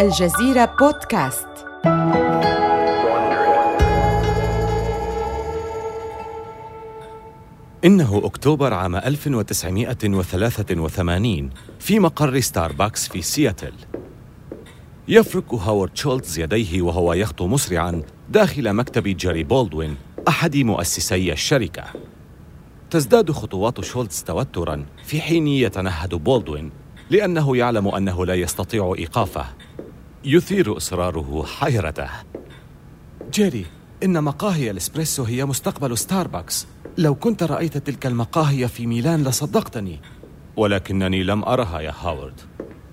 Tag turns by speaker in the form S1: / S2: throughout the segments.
S1: الجزيرة بودكاست.
S2: إنه أكتوبر عام 1983 في مقر ستاربكس في سياتل. يفرك هاورد شولتز يديه وهو يخطو مسرعا داخل مكتب جيري بولدوين أحد مؤسسي الشركة. تزداد خطوات شولتز توترا في حين يتنهد بولدوين لأنه يعلم أنه لا يستطيع إيقافه. يثير إصراره حيرته. جيري إن مقاهي الإسبريسو هي مستقبل ستاربكس. لو كنت رأيت تلك المقاهي في ميلان لصدقتني. ولكنني لم أرها يا هاورد.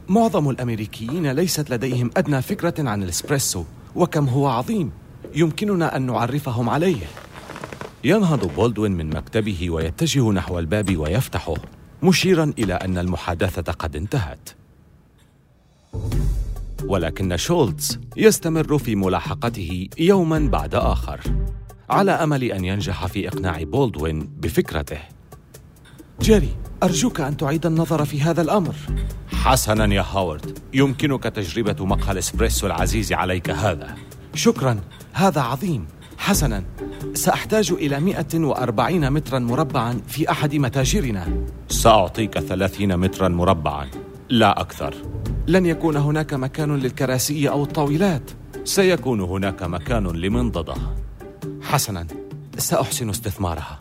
S2: معظم الأمريكيين ليست لديهم أدنى فكرة عن الإسبريسو وكم هو عظيم. يمكننا أن نعرفهم عليه. ينهض بولدوين من مكتبه ويتجه نحو الباب ويفتحه مشيرا إلى أن المحادثة قد انتهت. ولكن شولتز يستمر في ملاحقته يوما بعد آخر على أمل أن ينجح في إقناع بولدوين بفكرته. جيري أرجوك أن تعيد النظر في هذا الأمر. حسنا يا هاورد يمكنك تجربة مقهى الإسبريسو العزيز عليك هذا. شكرا هذا عظيم. حسنا سأحتاج إلى 140 مترا مربعا في أحد متاجرنا. سأعطيك 30 مترا مربعا. لا أكثر. لن يكون هناك مكان للكراسي أو الطاولات. سيكون هناك مكان لمنضدة. حسنا. سأحسن استثمارها.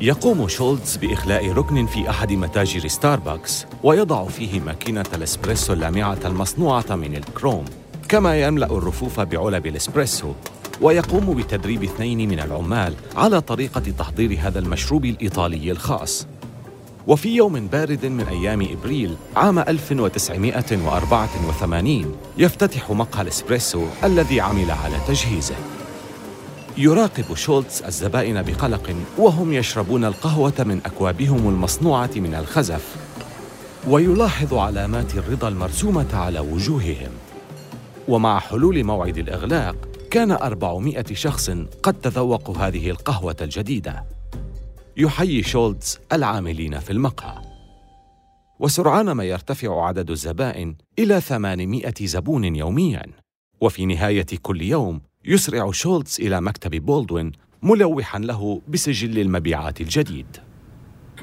S2: يقوم شولتز بإخلاء ركن في أحد متاجر ستاربكس ويضع فيه ماكينة الإسبريسو اللامعة المصنوعة من الكروم. كما يملأ الرفوف بعلب الإسبريسو ويقوم بتدريب اثنين من العمال على طريقة تحضير هذا المشروب الإيطالي الخاص. وفي يوم بارد من أيام إبريل عام 1984 يفتتح مقهى الإسبريسو الذي عمل على تجهيزه. يراقب شولتز الزبائن بقلق وهم يشربون القهوة من أكوابهم المصنوعة من الخزف ويلاحظ علامات الرضا المرسومة على وجوههم. ومع حلول موعد الإغلاق كان 400 شخص قد تذوقوا هذه القهوة الجديدة. يحيي شولتز العاملين في المقهى. وسرعان ما يرتفع عدد الزبائن إلى 800 زبون يومياً. وفي نهاية كل يوم يسرع شولتز إلى مكتب بولدوين ملوحا له بسجل المبيعات الجديد.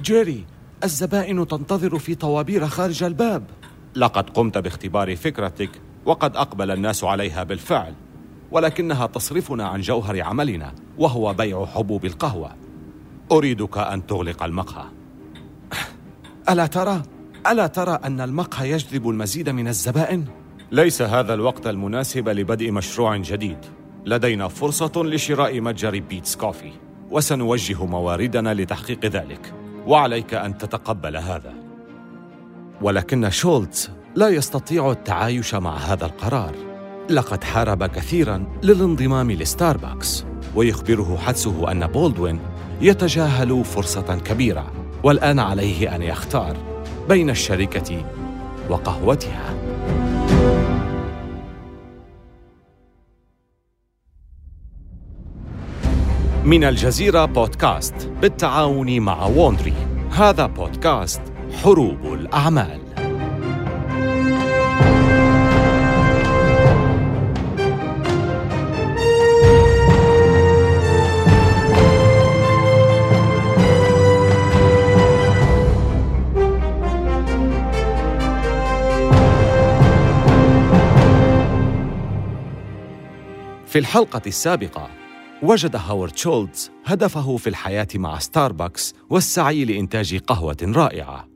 S2: جيري الزبائن تنتظر في طوابير خارج الباب. لقد قمت باختبار فكرتك وقد أقبل الناس عليها بالفعل ولكنها تصرفنا عن جوهر عملنا وهو بيع حبوب القهوة. أريدك أن تغلق المقهى. ألا ترى؟ ألا ترى أن المقهى يجذب المزيد من الزبائن؟ ليس هذا الوقت المناسب لبدء مشروع جديد. لدينا فرصة لشراء متجر بيتس كوفي وسنوجه مواردنا لتحقيق ذلك. وعليك أن تتقبل هذا. ولكن شولتز لا يستطيع التعايش مع هذا القرار. لقد حارب كثيرا للانضمام لستاربكس ويخبره حدسه أن بولدوين يتجاهل فرصة كبيرة والآن عليه أن يختار بين الشركة وقهوتها. من الجزيرة بودكاست بالتعاون مع ووندري هذا بودكاست حروب الأعمال. في الحلقة السابقة وجد هاورد شولتز هدفه في الحياة مع ستاربكس والسعي لإنتاج قهوة رائعة.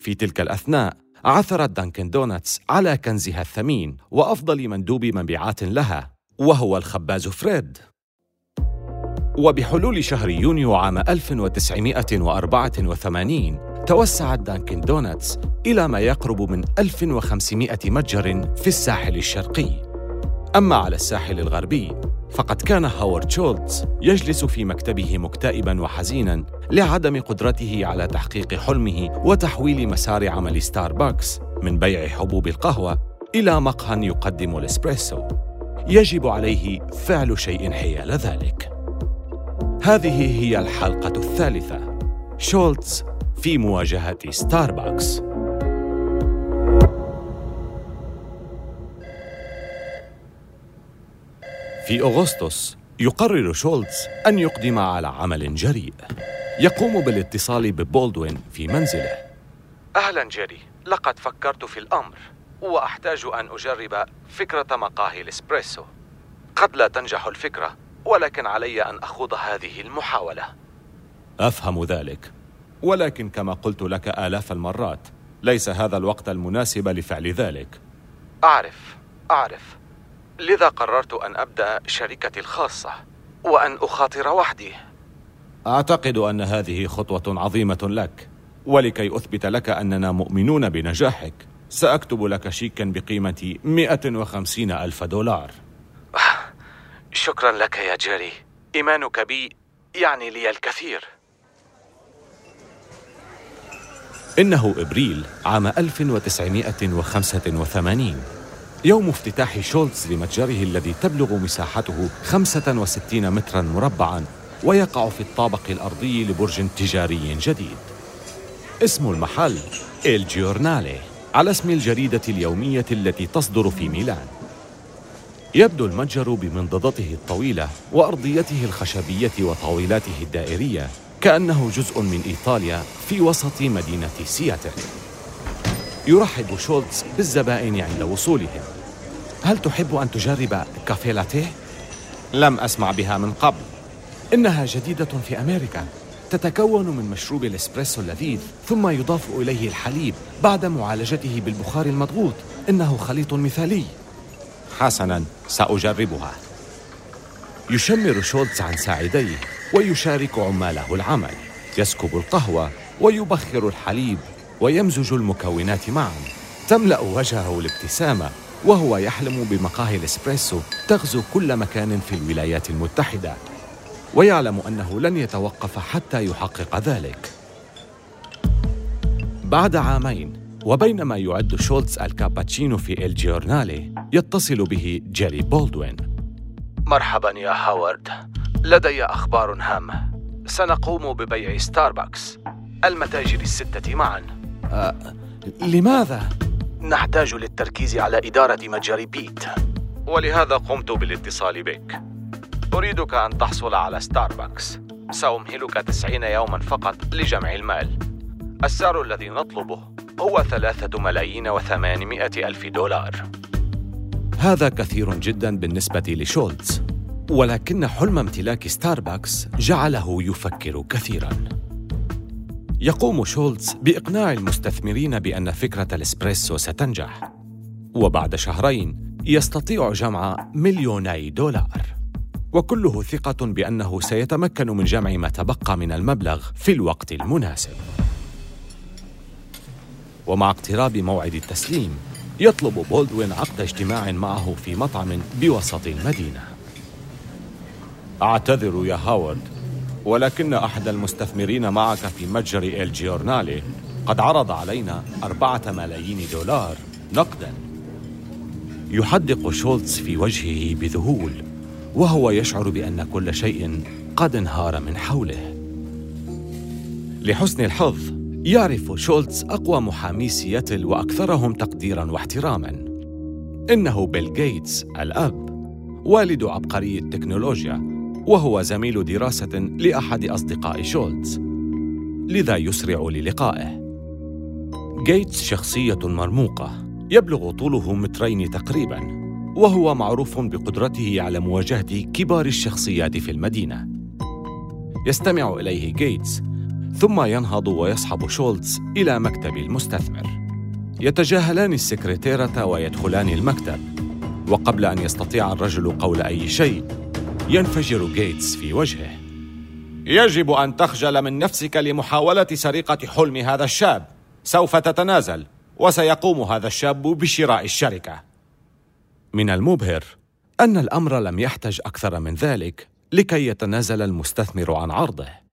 S2: في تلك الأثناء عثرت دانكن دونتس على كنزها الثمين وأفضل مندوب مبيعات لها وهو الخباز فريد. وبحلول شهر يونيو عام 1984 توسعت دانكن دونتس إلى ما يقرب من 1500 متجر في الساحل الشرقي. أما على الساحل الغربي فقد كان هاورد شولتز يجلس في مكتبه مكتئبا وحزينا لعدم قدرته على تحقيق حلمه وتحويل مسار عمل ستاربكس من بيع حبوب القهوة إلى مقهى يقدم الإسبريسو. يجب عليه فعل شيء حيال ذلك. هذه هي الحلقة الثالثة. شولتز في مواجهة ستاربكس في أغسطس يقرر شولتز أن يقدم على عمل جريء. يقوم بالاتصال ببولدوين في منزله. أهلا جيري لقد فكرت في الأمر وأحتاج أن أجرب فكرة مقاهي الإسبريسو. قد لا تنجح الفكرة ولكن علي أن أخوض هذه المحاولة. أفهم ذلك. ولكن كما قلت لك آلاف المرات ليس هذا الوقت المناسب لفعل ذلك. أعرف أعرف. لذا قررت أن أبدأ شركتي الخاصة وأن أخاطر وحدي. أعتقد أن هذه خطوة عظيمة لك ولكي أثبت لك أننا مؤمنون بنجاحك. سأكتب لك شيكا بقيمة 150 ألف دولار. شكرا لك يا جيري. إيمانك بي يعني لي الكثير. إنه إبريل عام 1985 يوم افتتاح شولتز لمتجره الذي تبلغ مساحته 65 مترا مربعا ويقع في الطابق الأرضي لبرج تجاري جديد. اسم المحل إل جيورنالي على اسم الجريدة اليومية التي تصدر في ميلان. يبدو المتجر بمنضدته الطويلة وأرضيته الخشبية وطاولاته الدائرية كأنه جزء من إيطاليا في وسط مدينة سياتل. يرحب شولتز بالزبائن عند وصولهم. هل تحب أن تجرب كافيه لاتيه؟ لم أسمع بها من قبل. إنها جديدة في أمريكا. تتكون من مشروب الإسبريسو اللذيذ ثم يضاف إليه الحليب بعد معالجته بالبخار المضغوط. إنه خليط مثالي. حسنا سأجربها. يشمر شولتز عن ساعديه ويشارك عماله العمل. يسكب القهوة ويبخر الحليب. ويمزج المكونات معا. تملأ وجهه الابتسامة وهو يحلم بمقاهي الإسبريسو تغزو كل مكان في الولايات المتحدة. ويعلم أنه لن يتوقف حتى يحقق ذلك. بعد عامين وبينما يعد شولتز الكابتشينو في الجيورنالي يتصل به جيري بولدوين. مرحبا يا هاورد. لدي أخبار هامة. سنقوم ببيع ستاربكس. المتاجر الستة معا. أه لماذا؟ نحتاج للتركيز على إدارة متجر بيت. ولهذا قمت بالاتصال بك. أريدك أن تحصل على ستاربكس سأمهلك تسعين يوما فقط لجمع المال. السعر الذي نطلبه هو ثلاثة ملايين وثمانمائة ألف دولار. هذا كثير جدا بالنسبة لشولتز. ولكن حلم امتلاك ستاربكس جعله يفكر كثيراً. يقوم شولتز بإقناع المستثمرين بأن فكرة الإسبريسو ستنجح. وبعد شهرين يستطيع جمع مليوني دولار. وكله ثقة بأنه سيتمكن من جمع ما تبقى من المبلغ في الوقت المناسب. ومع اقتراب موعد التسليم يطلب بولدوين عقد اجتماع معه في مطعم بوسط المدينة. أعتذر يا هاورد. ولكن أحد المستثمرين معك في متجر الجيورنالي قد عرض علينا أربعة ملايين دولار نقدا. يحدق شولتز في وجهه بذهول وهو يشعر بأن كل شيء قد انهار من حوله. لحسن الحظ يعرف شولتز أقوى محامي سياتل وأكثرهم تقديرا واحتراما. إنه بيل جيتس الأب والد عبقري التكنولوجيا وهو زميل دراسة لأحد أصدقاء شولتز. لذا يسرع للقائه. جيتس شخصية مرموقة يبلغ طوله مترين تقريبا وهو معروف بقدرته على مواجهة كبار الشخصيات في المدينة. يستمع إليه جيتس ثم ينهض ويصحب شولتز إلى مكتب المستثمر. يتجاهلان السكرتيرة ويدخلان المكتب وقبل أن يستطيع الرجل قول أي شيء ينفجر جيتس في وجهه. يجب أن تخجل من نفسك لمحاولة سرقة حلم هذا الشاب. سوف تتنازل وسيقوم هذا الشاب بشراء الشركة. من المبهر أن الأمر لم يحتج أكثر من ذلك لكي يتنازل المستثمر عن عرضه.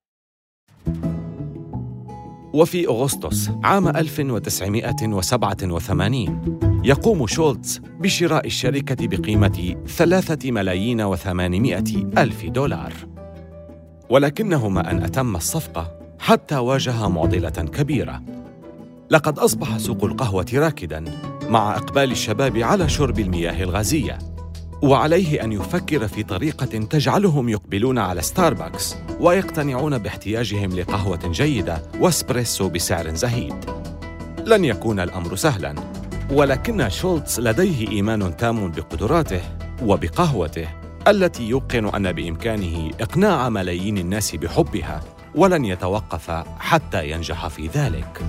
S2: وفي أغسطس عام 1987 يقوم شولتز بشراء الشركة بقيمة ثلاثة ملايين وثمانمائة ألف دولار. ولكنه أن أتم الصفقة حتى واجه معضلة كبيرة. لقد أصبح سوق القهوة راكداً مع إقبال الشباب على شرب المياه الغازية. وعليه أن يفكر في طريقة تجعلهم يقبلون على ستاربكس ويقتنعون باحتياجهم لقهوة جيدة واسبريسو بسعر زهيد. لن يكون الأمر سهلا ولكن شولتز لديه إيمان تام بقدراته وبقهوته التي يوقن أن بإمكانه إقناع ملايين الناس بحبها ولن يتوقف حتى ينجح في ذلك.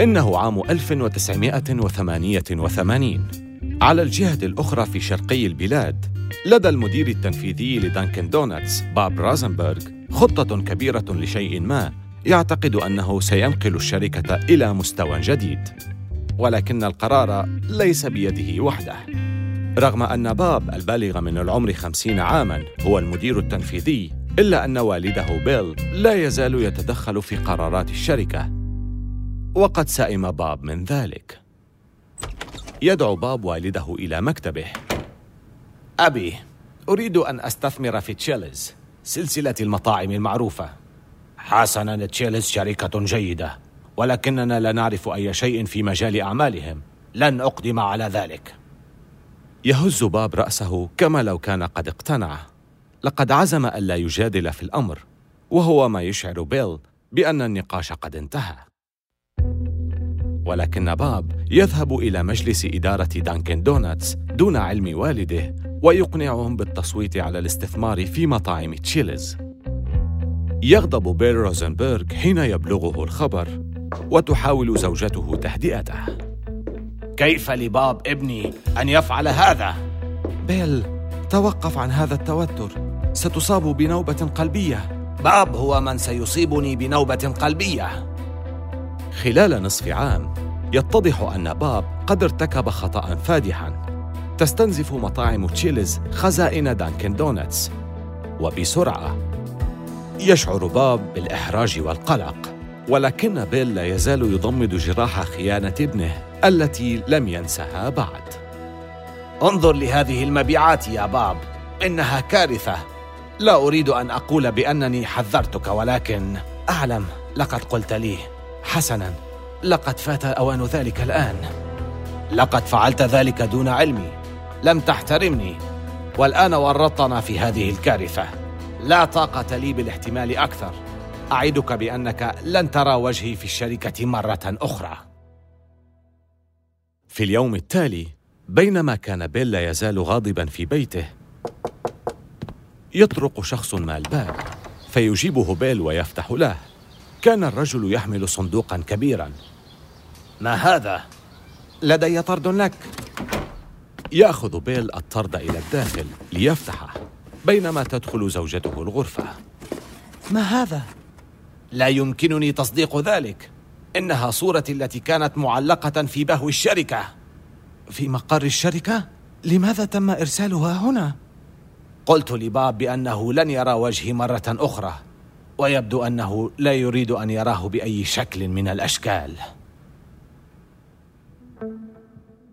S2: إنه عام 1988 على الجهة الأخرى في شرقي البلاد لدى المدير التنفيذي لدانكن دونتس باب رازنبرغ خطة كبيرة لشيء ما يعتقد أنه سينقل الشركة إلى مستوى جديد. ولكن القرار ليس بيده وحده. رغم أن باب البالغ من العمر خمسين عاماً هو المدير التنفيذي إلا أن والده بيل لا يزال يتدخل في قرارات الشركة. وقد سئم باب من ذلك. يدعو باب والده إلى مكتبه. أبي أريد أن أستثمر في تشيلز سلسلة المطاعم المعروفة. حسنا تشيلز شركة جيدة ولكننا لا نعرف أي شيء في مجال أعمالهم. لن أقدم على ذلك. يهز باب رأسه كما لو كان قد اقتنع. لقد عزم ألا يجادل في الأمر وهو ما يشعر بيل بأن النقاش قد انتهى. ولكن باب يذهب إلى مجلس إدارة دانكن دوناتس دون علم والده ويقنعهم بالتصويت على الاستثمار في مطاعم تشيلز يغضب بيل روزنبرغ حين يبلغه الخبر وتحاول زوجته تهدئته. كيف لباب ابني أن يفعل هذا؟ بيل توقف عن هذا التوتر. ستصاب بنوبة قلبية. باب هو من سيصيبني بنوبة قلبية. خلال نصف عام يتضح أن باب قد ارتكب خطأ فادحا. تستنزف مطاعم تشيلز خزائن دانكن دونتس. وبسرعة يشعر باب بالإحراج والقلق. ولكن بيل لا يزال يضمد جراح خيانة ابنه التي لم ينسها بعد. انظر لهذه المبيعات يا باب. إنها كارثة. لا أريد أن أقول بأنني حذرتك ولكن أعلم لقد قلت لي. حسنا. لقد فات أوان ذلك الآن. لقد فعلت ذلك دون علمي. لم تحترمني. والآن ورطنا في هذه الكارثة. لا طاقة لي بالاحتمال أكثر. أعدك بأنك لن ترى وجهي في الشركة مرة أخرى. في اليوم التالي بينما كان بيل لا يزال غاضبا في بيته يطرق شخص ما الباب فيجيبه بيل ويفتح له. كان الرجل يحمل صندوقا كبيرا. ما هذا؟ لدي طرد لك. يأخذ بيل الطرد إلى الداخل ليفتحه بينما تدخل زوجته الغرفة. ما هذا؟ لا يمكنني تصديق ذلك. إنها صورتي التي كانت معلقة في بهو الشركة. في مقر الشركة؟ لماذا تم إرسالها هنا؟ قلت لباب بأنه لن يرى وجهي مرة أخرى. ويبدو أنه لا يريد أن يراه بأي شكل من الأشكال.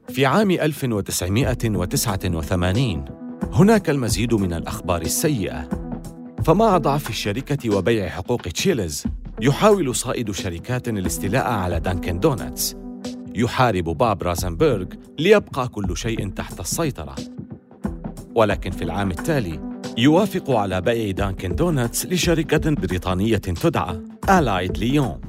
S2: في عام 1989 هناك المزيد من الأخبار السيئة. فمع ضعف الشركة وبيع حقوق تشيلز يحاول صائد شركات الاستيلاء على دانكن دونتس. يحارب باب رازنبرغ ليبقى كل شيء تحت السيطرة. ولكن في العام التالي يوافق على بيع دانكن دونتس لشركة بريطانية تدعى آلايد ليون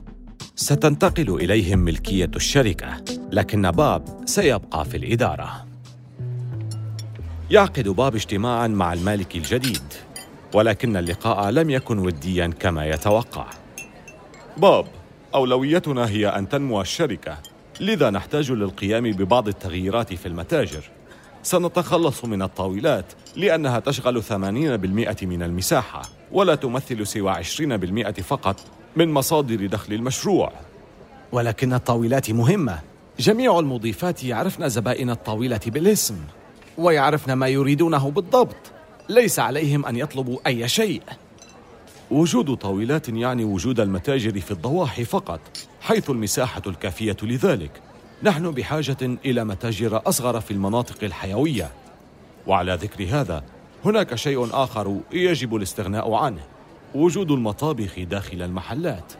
S2: ستنتقل إليهم ملكية الشركة لكن باب سيبقى في الإدارة. يعقد باب اجتماعا مع المالك الجديد ولكن اللقاء لم يكن وديا كما يتوقع. باب أولويتنا هي أن تنمو الشركة لذا نحتاج للقيام ببعض التغييرات في المتاجر. سنتخلص من الطاولات لأنها تشغل 80% من المساحة ولا تمثل سوى 20% فقط من مصادر دخل المشروع. ولكن الطاولات مهمة. جميع المضيفات يعرفن زبائن الطاولة بالاسم ويعرفن ما يريدونه بالضبط. ليس عليهم أن يطلبوا أي شيء. وجود طاولات يعني وجود المتاجر في الضواحي فقط حيث المساحة الكافية لذلك. نحن بحاجة إلى متاجر أصغر في المناطق الحيوية. وعلى ذكر هذا هناك شيء آخر يجب الاستغناء عنه وجود المطابخ داخل المحلات.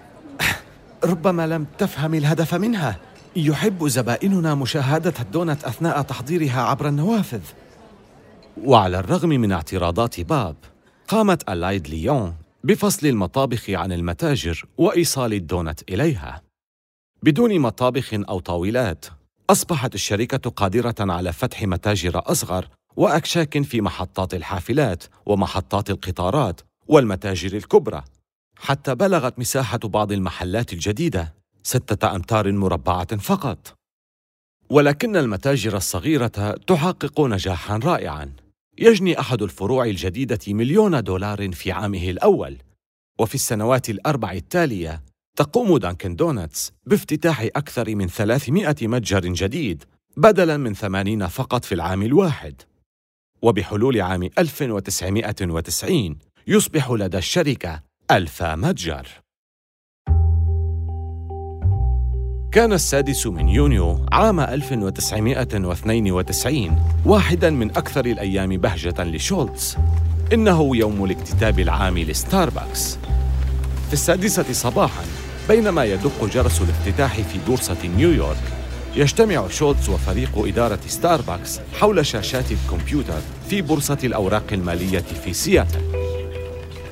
S2: ربما لم تفهم الهدف منها. يحب زبائننا مشاهدة الدونت أثناء تحضيرها عبر النوافذ. وعلى الرغم من اعتراضات باب قامت ألايد ليون بفصل المطابخ عن المتاجر وإيصال الدونت إليها. بدون مطابخ أو طاولات. أصبحت الشركة قادرة على فتح متاجر أصغر وأكشاك في محطات الحافلات ومحطات القطارات والمتاجر الكبرى. حتى بلغت مساحة بعض المحلات الجديدة ستة أمتار مربعة فقط. ولكن المتاجر الصغيرة تحقق نجاحا رائعا. يجني أحد الفروع الجديدة مليون دولار في عامه الأول. وفي السنوات الأربع التالية تقوم دانكن دونتس بافتتاح أكثر من 300 متجر جديد بدلاً من 80 فقط في العام الواحد. وبحلول عام 1990 يصبح لدى الشركة ألف متجر. كان السادس من يونيو عام 1992 واحداً من أكثر الأيام بهجة لشولتز. إنه يوم الاكتتاب العام لستاربكس. في السادسة صباحاً بينما يدق جرس الافتتاح في بورصة نيويورك. يجتمع شولتز وفريق إدارة ستاربكس حول شاشات الكمبيوتر في بورصة الأوراق المالية في سياتل.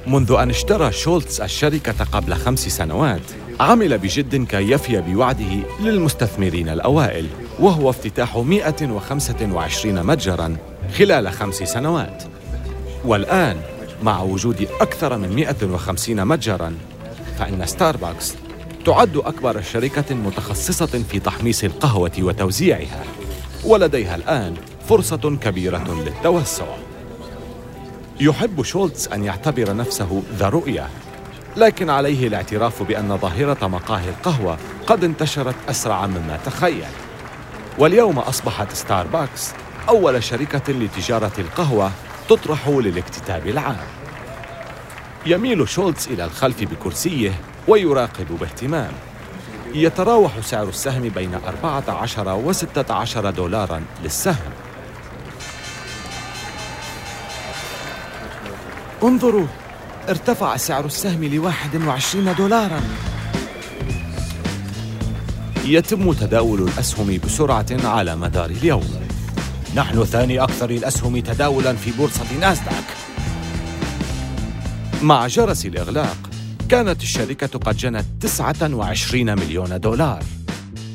S2: منذ أن اشترى شولتز الشركة قبل خمس سنوات عمل بجد كي يفي بوعده للمستثمرين الأوائل وهو افتتاح 125 متجراً خلال خمس سنوات. والآن مع وجود أكثر من 150 متجراً فإن ستاربكس تعد أكبر شركة متخصصة في تحميص القهوة وتوزيعها ولديها الآن فرصة كبيرة للتوسع. يحب شولتز أن يعتبر نفسه ذا رؤية لكن عليه الاعتراف بأن ظاهرة مقاهي القهوة قد انتشرت أسرع مما تخيل. واليوم أصبحت ستاربكس أول شركة لتجارة القهوة تطرح للاكتتاب العام. يميل شولتز إلى الخلف بكرسيه ويراقب باهتمام. يتراوح سعر السهم بين 14 و 16 دولارا للسهم. انظروا ارتفع سعر السهم ل 21 دولارا. يتم تداول الأسهم بسرعة على مدار اليوم.
S3: نحن ثاني أكثر الأسهم تداولا في بورصة ناسداك.
S2: مع جرس الإغلاق كانت الشركة قد جنت 29 مليون دولار.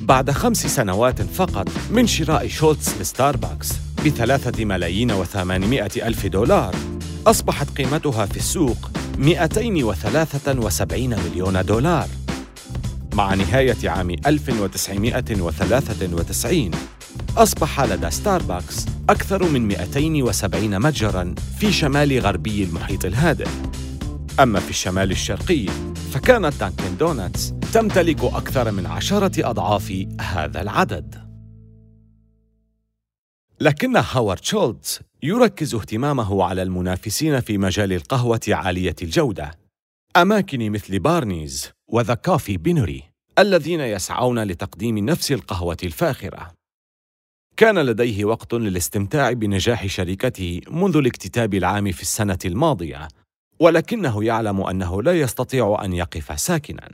S2: بعد خمس سنوات فقط من شراء شولتز لستاربكس بثلاثة ملايين وثمانمائة ألف دولار أصبحت قيمتها في السوق 273 مليون دولار. مع نهاية عام 1993 أصبح لدى ستاربكس أكثر من 270 متجراً في شمال غربي المحيط الهادئ. أما في الشمال الشرقي فكانت دانكن دونتس تمتلك أكثر من عشرة أضعاف هذا العدد. لكن هاوارد شولتز يركز اهتمامه على المنافسين في مجال القهوة عالية الجودة أماكن مثل بارنيز و The Coffee Beanery الذين يسعون لتقديم نفس القهوة الفاخرة. كان لديه وقت للاستمتاع بنجاح شركته منذ الاكتتاب العام في السنة الماضية ولكنه يعلم أنه لا يستطيع أن يقف ساكنا.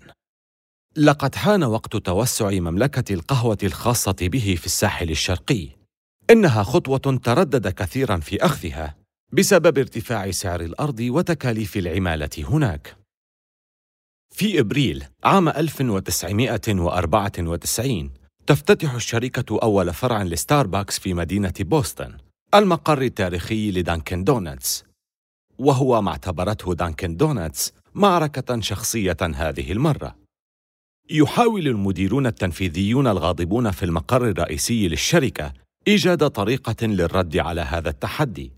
S2: لقد حان وقت توسع مملكة القهوة الخاصة به في الساحل الشرقي. إنها خطوة تردد كثيرا في أخذها بسبب ارتفاع سعر الأرض وتكاليف العمالة هناك. في إبريل عام 1994 تفتتح الشركة أول فرع لستاربكس في مدينة بوسطن المقر التاريخي لدانكن دونتس. وهو ما اعتبرته دانكن دونتس معركة شخصية هذه المرة. يحاول المديرون التنفيذيون الغاضبون في المقر الرئيسي للشركة إيجاد طريقة للرد على هذا التحدي.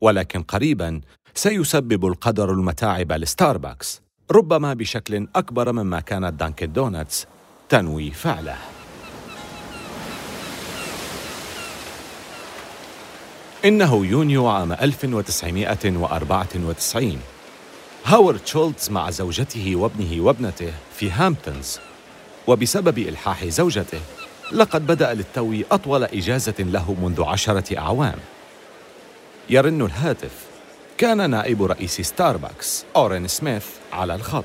S2: ولكن قريباً سيسبب القدر المتاعب لستاربكس ربما بشكل أكبر مما كانت دانكن دونتس تنوي فعله. إنه يونيو عام 1994 هاورد شولتز مع زوجته وابنه وابنته في هامبتونز. وبسبب إلحاح زوجته لقد بدأ للتو أطول إجازة له منذ عشرة أعوام. يرن الهاتف كان نائب رئيس ستاربكس أورين سميث على الخط.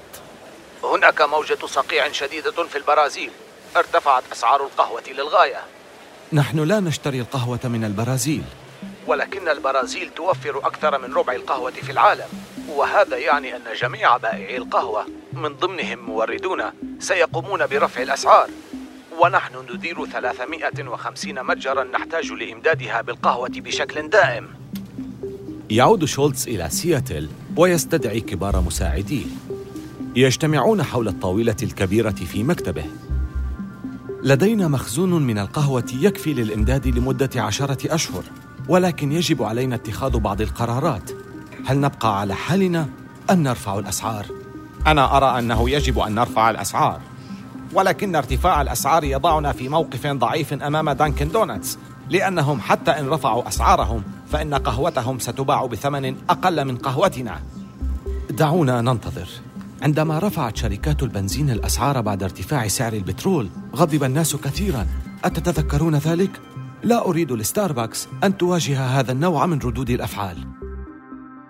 S4: هناك موجة صقيع شديدة في البرازيل
S3: ارتفعت أسعار القهوة للغاية.
S2: نحن لا نشتري القهوة من البرازيل.
S3: ولكن البرازيل توفر أكثر من ربع القهوة في العالم. وهذا يعني أن جميع بائعي القهوة من ضمنهم موردون سيقومون برفع الأسعار. ونحن ندير 350 متجرا نحتاج لإمدادها بالقهوة بشكل دائم.
S2: يعود شولتز إلى سياتل ويستدعي كبار مساعديه. يجتمعون حول الطاولة الكبيرة في مكتبه. لدينا مخزون من القهوة يكفي للإمداد لمدة عشرة أشهر. ولكن يجب علينا اتخاذ بعض القرارات. هل نبقى على حالنا أم نرفع الأسعار؟
S3: أنا أرى أنه يجب أن نرفع الأسعار ولكن ارتفاع الأسعار يضعنا في موقف ضعيف أمام دانكن دونتس لأنهم حتى إن رفعوا أسعارهم فإن قهوتهم ستباع بثمن أقل من قهوتنا.
S2: دعونا ننتظر. عندما رفعت شركات البنزين الأسعار بعد ارتفاع سعر البترول غضب الناس كثيرا. أتتذكرون ذلك؟ لا أريد لستاربكس أن تواجه هذا النوع من ردود الأفعال.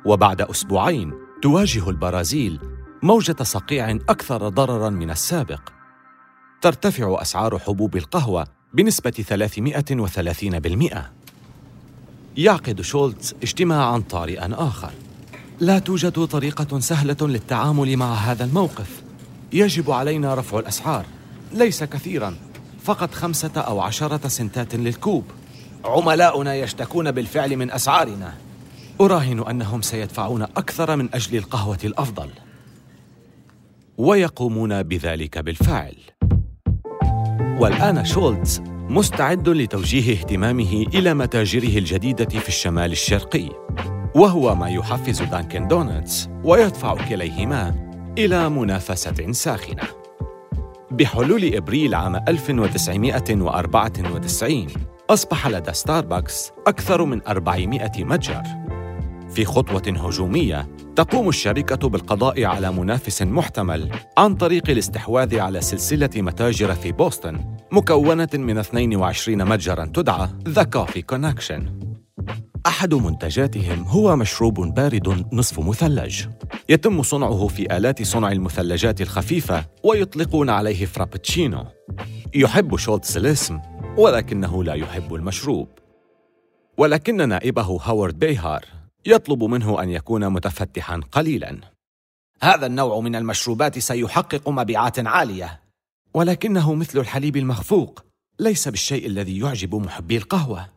S2: وبعد أسبوعين تواجه البرازيل موجة صقيع أكثر ضررا من السابق. ترتفع أسعار حبوب القهوة بنسبة 330% يعقد شولتز اجتماعا طارئا آخر. لا توجد طريقة سهلة للتعامل مع هذا الموقف. يجب علينا رفع الأسعار ليس كثيرا. فقط خمسة أو عشرة سنتات للكوب.
S3: عملاؤنا يشتكون بالفعل من أسعارنا.
S2: أراهن أنهم سيدفعون أكثر من أجل القهوة الأفضل. ويقومون بذلك بالفعل. والآن شولتز مستعد لتوجيه اهتمامه إلى متاجره الجديدة في الشمال الشرقي. وهو ما يحفز دانكن دونتس ويدفع كليهما إلى منافسة ساخنة. بحلول إبريل عام 1994 أصبح لدى ستاربكس أكثر من 400 متجر. في خطوة هجومية تقوم الشركة بالقضاء على منافس محتمل عن طريق الاستحواذ على سلسلة متاجر في بوسطن مكونة من 22 متجراً تدعى The Coffee Connection. أحد منتجاتهم هو مشروب بارد نصف مثلج. يتم صنعه في آلات صنع المثلجات الخفيفة ويطلقون عليه فرابتشينو. يحب شولتز الاسم ولكنه لا يحب المشروب. ولكن نائبه هاورد بيهار يطلب منه أن يكون متفتحا قليلا.
S3: هذا النوع من المشروبات سيحقق مبيعات عالية.
S2: ولكنه مثل الحليب المخفوق ليس بالشيء الذي يعجب محبي القهوة.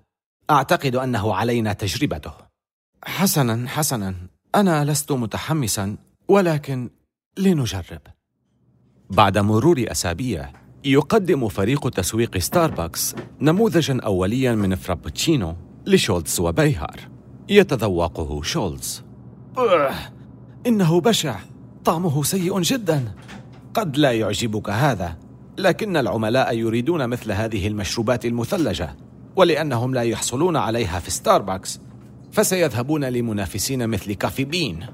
S3: أعتقد أنه علينا تجربته.
S2: حسنا حسنا. أنا لست متحمسا ولكن لنجرب. بعد مرور أسابيع يقدم فريق تسويق ستاربكس نموذجا أوليا من فرابتشينو لشولتز وبيهار. يتذوقه شولتز. إنه بشع! طعمه سيء جدا!
S3: قد لا يعجبك هذا لكن العملاء يريدون مثل هذه المشروبات المثلجة ولأنهم لا يحصلون عليها في ستاربكس فسيذهبون لمنافسين مثل كافي بين.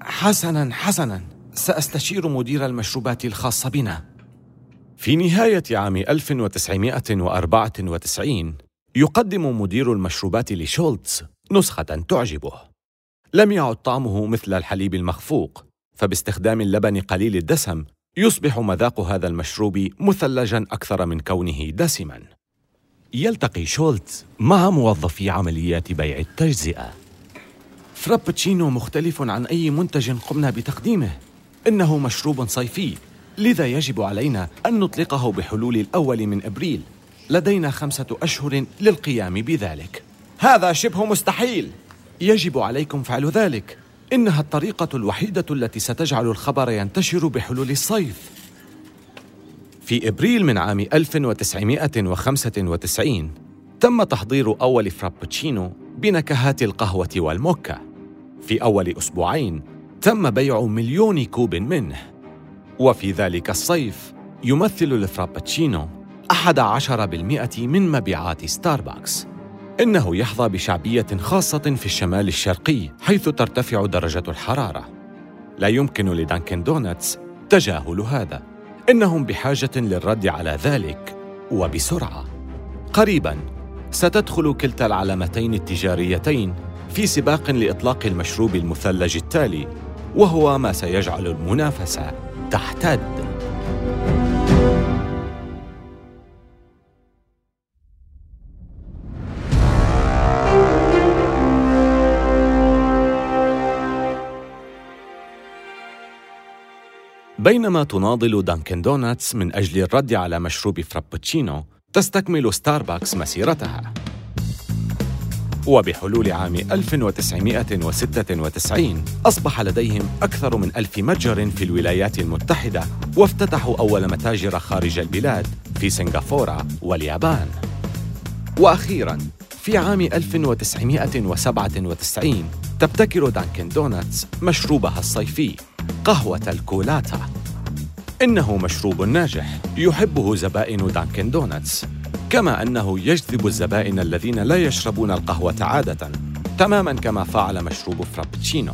S2: حسنا حسنا. سأستشير مدير المشروبات الخاص بنا. في نهاية عام 1994 يقدم مدير المشروبات لشولتز نسخة تعجبه. لم يعد طعمه مثل الحليب المخفوق فباستخدام اللبن قليل الدسم يصبح مذاق هذا المشروب مثلجا أكثر من كونه دسما. يلتقي شولتز مع موظفي عمليات بيع التجزئة. فرابتشينو مختلف عن أي منتج قمنا بتقديمه. إنه مشروب صيفي لذا يجب علينا أن نطلقه بحلول الأول من أبريل. لدينا خمسة أشهر للقيام بذلك.
S3: هذا شبه مستحيل!
S2: يجب عليكم فعل ذلك. إنها الطريقة الوحيدة التي ستجعل الخبر ينتشر بحلول الصيف. في إبريل من عام 1995 تم تحضير أول فرابتشينو بنكهات القهوة والموكا. في أول أسبوعين تم بيع مليون كوب منه. وفي ذلك الصيف يمثل الفرابتشينو أحد عشر بالمئة من مبيعات ستاربكس. إنه يحظى بشعبية خاصة في الشمال الشرقي حيث ترتفع درجة الحرارة. لا يمكن لدانكن دونتس تجاهل هذا. إنهم بحاجة للرد على ذلك وبسرعة. قريبا ستدخل كلتا العلامتين التجاريتين في سباق لإطلاق المشروب المثلج التالي وهو ما سيجعل المنافسة تحتد. بينما تناضل دانكن دوناتس من أجل الرد على مشروب فرابتشينو تستكمل ستاربكس مسيرتها. وبحلول عام 1996 أصبح لديهم أكثر من ألف متجر في الولايات المتحدة وافتتحوا أول متاجر خارج البلاد في سنغافورة واليابان. وأخيراً في عام 1997 تبتكر دانكن دونتس مشروبها الصيفي. قهوة الكولاتا. إنه مشروب ناجح يحبه زبائن دانكن دونتس كما أنه يجذب الزبائن الذين لا يشربون القهوة عادة تماما كما فعل مشروب فرابتشينو.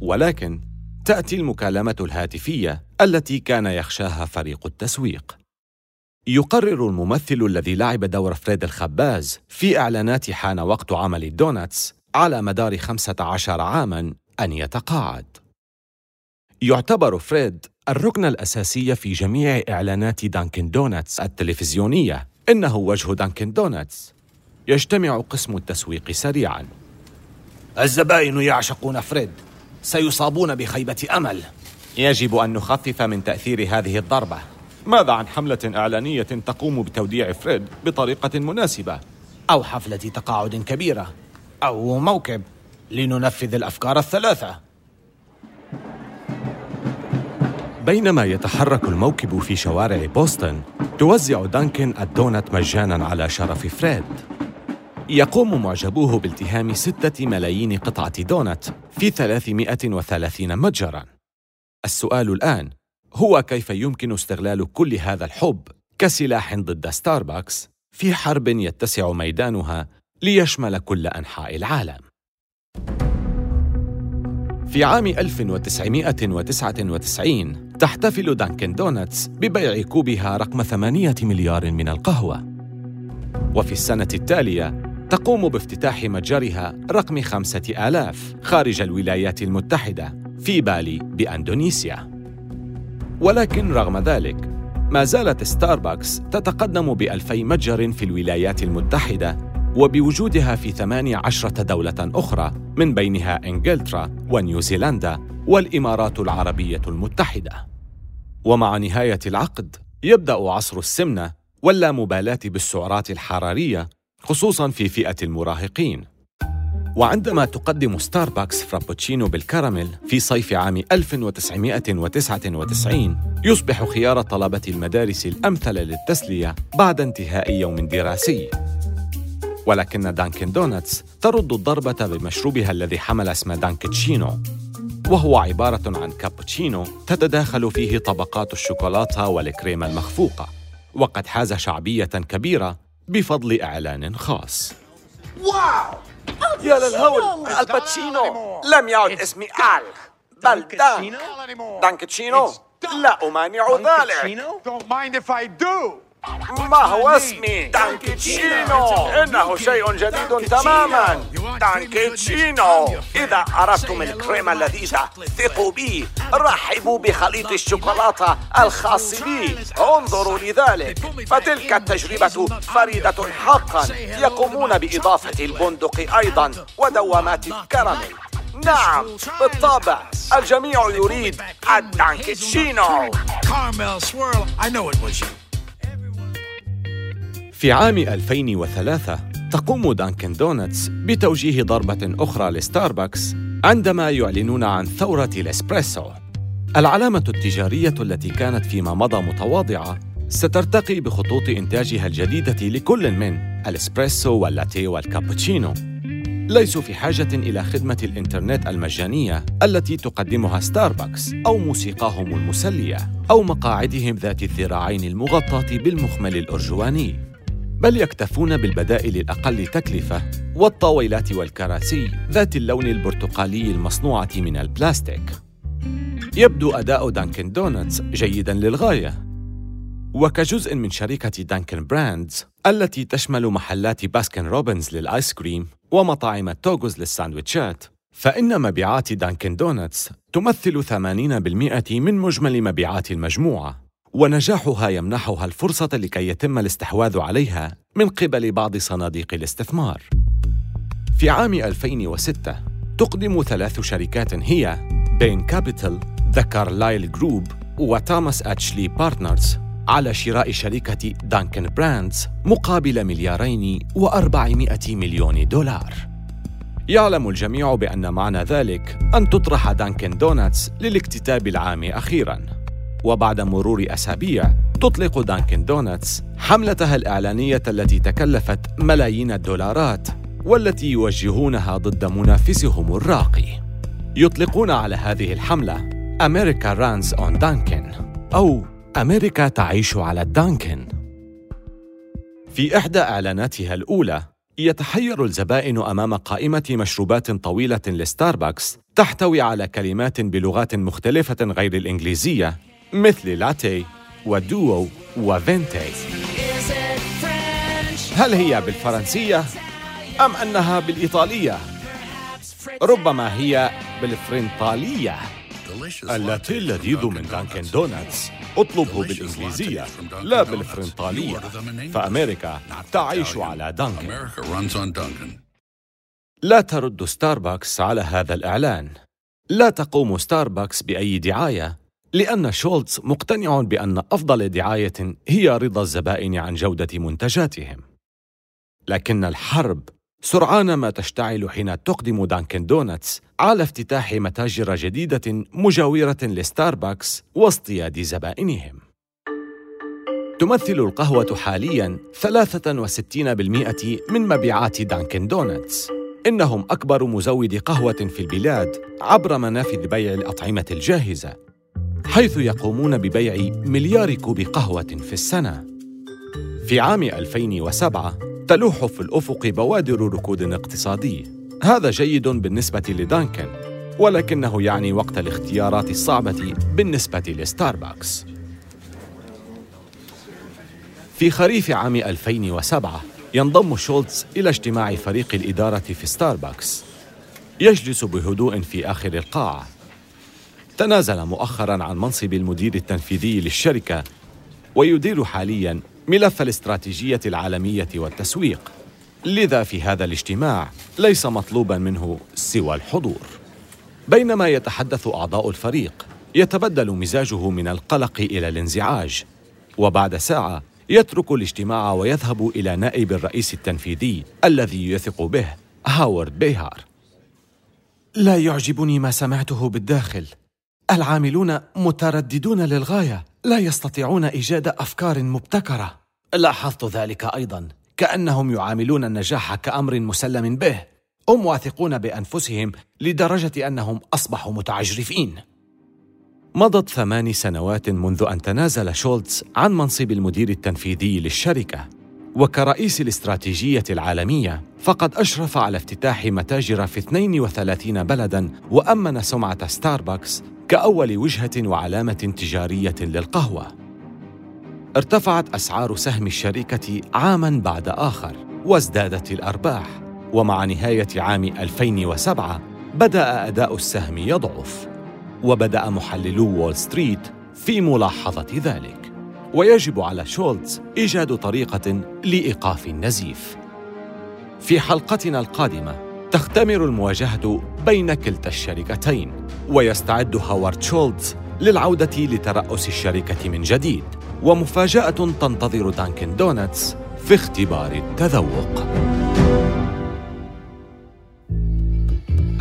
S2: ولكن تأتي المكالمة الهاتفية التي كان يخشاها فريق التسويق. يقرر الممثل الذي لعب دور فريد الخباز في إعلانات حان وقت عمل الدوناتس على مدار 15 عاماً أن يتقاعد. يعتبر فريد الركن الأساسي في جميع إعلانات دانكن دوناتس التلفزيونية. إنه وجه دانكن دوناتس. يجتمع قسم التسويق سريعاً.
S3: الزبائن يعشقون فريد. سيصابون بخيبة أمل.
S2: يجب أن نخفف من تأثير هذه الضربة. ماذا عن حملة إعلانية تقوم بتوديع فريد بطريقة مناسبة؟
S3: أو حفلة تقاعد كبيرة. أو موكب. لننفذ الأفكار الثلاثة.
S2: بينما يتحرك الموكب في شوارع بوسطن توزع دانكن الدونت مجانا على شرف فريد يقوم معجبوه بالتهام ستة ملايين قطعة دونت في 330 متجراً السؤال الآن هو كيف يمكن استغلال كل هذا الحب كسلاح ضد ستاربكس في حرب يتسع ميدانها ليشمل كل أنحاء العالم. في عام 1999 تحتفل دانكن دونتس ببيع كوبها رقم ثمانية مليار من القهوة. وفي السنة التالية تقوم بافتتاح متجرها رقم خمسة آلاف خارج الولايات المتحدة في بالي بأندونيسيا. ولكن رغم ذلك ما زالت ستاربكس تتقدم بألفي متجر في الولايات المتحدة وبوجودها في ثمانية عشرة دولة أخرى من بينها إنجلترا ونيوزيلندا والإمارات العربية المتحدة. ومع نهاية العقد يبدأ عصر السمنة واللامبالاة بالسعرات الحرارية خصوصاً في فئة المراهقين. وعندما تقدم ستاربكس فرابتشينو بالكراميل في صيف عام 1999 يصبح خيار طلبة المدارس الأمثل للتسلية بعد انتهاء يوم دراسي. ولكن دانكن دونتس ترد الضربة بمشروبها الذي حمل اسم دانكتشينو. وهو عبارة عن كابتشينو تتداخل فيه طبقات الشوكولاتة والكريم المخفوقة وقد حاز شعبية كبيرة بفضل إعلان خاص.
S3: واو! يا للهول! آل باتشينو! لم يعد اسمي آل بل دانك. دانكتشينو لا أمانع ذلك. ما هو اسمي؟ دانكيتشينو إنه شيء جديد تماما. دانكيتشينو إذا أردتم الكريمة اللذيذة ثقوا بي رحبوا بخليط الشوكولاتة الخاص بي. انظروا لذلك. فتلك التجربة فريدة حقا. يقومون بإضافة البندق أيضا ودوامات الكراميل. نعم بالطبع. الجميع يريد الدانكيتشينو
S2: في عام 2003 تقوم دانكن دونتس بتوجيه ضربة أخرى لستاربكس عندما يعلنون عن ثورة الإسبريسو. العلامة التجارية التي كانت فيما مضى متواضعة سترتقي بخطوط إنتاجها الجديدة لكل من الإسبريسو واللاتيه والكابتشينو ليسوا في حاجة إلى خدمة الإنترنت المجانية التي تقدمها ستاربكس أو موسيقاهم المسلية أو مقاعدهم ذات الذراعين المغطاة بالمخمل الأرجواني. بل يكتفون بالبدائل الأقل تكلفة والطاولات والكراسي ذات اللون البرتقالي المصنوعة من البلاستيك. يبدو أداء دانكن دونتس جيداً للغاية. وكجزء من شركة دانكن براندز التي تشمل محلات باسكن روبنز للآيس كريم ومطاعم توغوز للساندويتشات فإن مبيعات دانكن دونتس تمثل 80% من مجمل مبيعات المجموعة. ونجاحها يمنحها الفرصة لكي يتم الاستحواذ عليها من قبل بعض صناديق الاستثمار. في عام 2006 تقدم ثلاث شركات هي بين كابيتال، ذا كارلايل جروب وتوماس إتش لي بارتنرز على شراء شركة دانكن براندز مقابل مليارين وأربعمائة مليون دولار يعلم الجميع بأن معنى ذلك أن تطرح دانكن دوناتس للاكتتاب العام أخيراً وبعد مرور أسابيع تطلق دانكن دوناتس حملتها الإعلانية التي تكلفت ملايين الدولارات والتي يوجهونها ضد منافسهم الراقي. يطلقون على هذه الحملة America Runs on Dunkin أو أمريكا تعيش على الدانكن. في إحدى إعلاناتها الأولى يتحير الزبائن أمام قائمة مشروبات طويلة لستاربكس تحتوي على كلمات بلغات مختلفة غير الإنجليزية مثل لاتي ودوو وفينتي. هل هي بالفرنسية أم أنها بالإيطالية؟ ربما هي بالفرنطالية. اللاتيه اللذيذ من دانكن دوناتس أطلبه بالإنجليزية لا بالفرنطالية. فأمريكا تعيش على دانكن لا ترد ستاربكس على هذا الإعلان. لا تقوم ستاربكس بأي دعاية. لأن شولتز مقتنع بأن أفضل دعاية هي رضا الزبائن عن جودة منتجاتهم لكن الحرب سرعان ما تشتعل حين تقدم دانكن دونتس على افتتاح متاجر جديدة مجاورة لستاربكس واصطياد زبائنهم. تمثل القهوة حالياً 63% من مبيعات دانكن دونتس. إنهم أكبر مزود قهوة في البلاد عبر منافذ بيع الأطعمة الجاهزة، حيث يقومون ببيع مليار كوب قهوة في السنة. في عام 2007 تلوح في الأفق بوادر ركود اقتصادي. هذا جيد بالنسبة لدانكن ولكنه يعني وقت الاختيارات الصعبة بالنسبة لستاربكس. في خريف عام 2007 ينضم شولتز إلى اجتماع فريق الإدارة في ستاربكس. يجلس بهدوء في آخر القاعة. تنازل مؤخرا عن منصب المدير التنفيذي للشركة ويدير حاليا ملف الاستراتيجية العالمية والتسويق. لذا في هذا الاجتماع ليس مطلوبا منه سوى الحضور. بينما يتحدث أعضاء الفريق يتبدل مزاجه من القلق إلى الانزعاج. وبعد ساعة يترك الاجتماع ويذهب إلى نائب الرئيس التنفيذي الذي يثق به هاورد بيهار. لا يعجبني ما سمعته بالداخل. العاملون مترددون للغاية لا يستطيعون إيجاد أفكار مبتكرة. لاحظت ذلك أيضا كأنهم يعاملون النجاح كأمر مسلم به. هم واثقون بأنفسهم لدرجة أنهم أصبحوا متعجرفين. مضت ثمان سنوات منذ أن تنازل شولتز عن منصب المدير التنفيذي للشركة. وكرئيس الاستراتيجية العالمية فقد أشرف على افتتاح متاجر في 32 بلدا وأمن سمعة ستاربكس كأول وجهة وعلامة تجارية للقهوة. ارتفعت أسعار سهم الشركة عاماً بعد آخر، وازدادت الأرباح، ومع نهاية عام 2007 بدأ أداء السهم يضعف، وبدأ محللو وول ستريت في ملاحظة ذلك. ويجب على شولتز إيجاد طريقة لإيقاف النزيف. في حلقتنا القادمة تختمر المواجهة بين كلتا الشركتين ويستعد هوارد شولتز للعودة لترأس الشركة من جديد. ومفاجأة تنتظر دانكن دونتس في اختبار التذوق.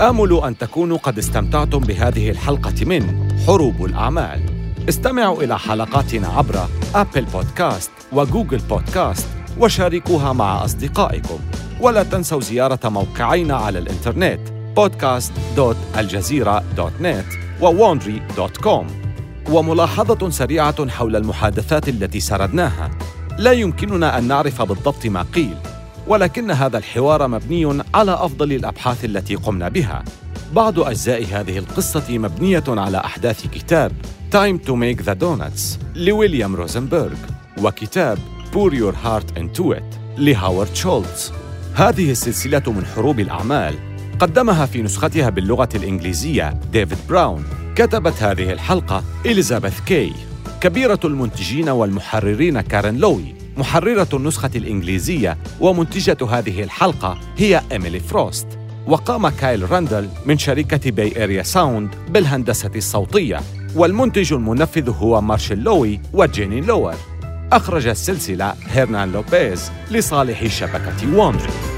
S2: آمل أن تكونوا قد استمتعتم بهذه الحلقة من حروب الأعمال. استمعوا إلى حلقاتنا عبر أبل بودكاست وجوجل بودكاست وشاركوها مع أصدقائكم. ولا تنسوا زيارة موقعينا على الإنترنت podcast.aljazeera.net وwandry.com وملاحظة سريعة حول المحادثات التي سردناها. لا يمكننا أن نعرف بالضبط ما قيل ولكن هذا الحوار مبني على أفضل الأبحاث التي قمنا بها. بعض أجزاء هذه القصة مبنية على أحداث كتاب Time to Make the Donuts لويليام روزنبرغ وكتاب Pour Your Heart Into It لهاورد شولتز. هذه السلسلة من حروب الأعمال. قدمها في نسختها باللغة الإنجليزية ديفيد براون. كتبت هذه الحلقة إليزابيث كي كبيرة المنتجين والمحررين كارين لوي. محررة النسخة الإنجليزية ومنتجة هذه الحلقة هي إيميلي فروست. وقام كايل راندل من شركة باي إريا ساوند بالهندسة الصوتية. والمنتج المنفذ هو مارشيل لوي وجيني لوور. أخرج السلسلة هيرنان لوبيز لصالح شبكة ووندري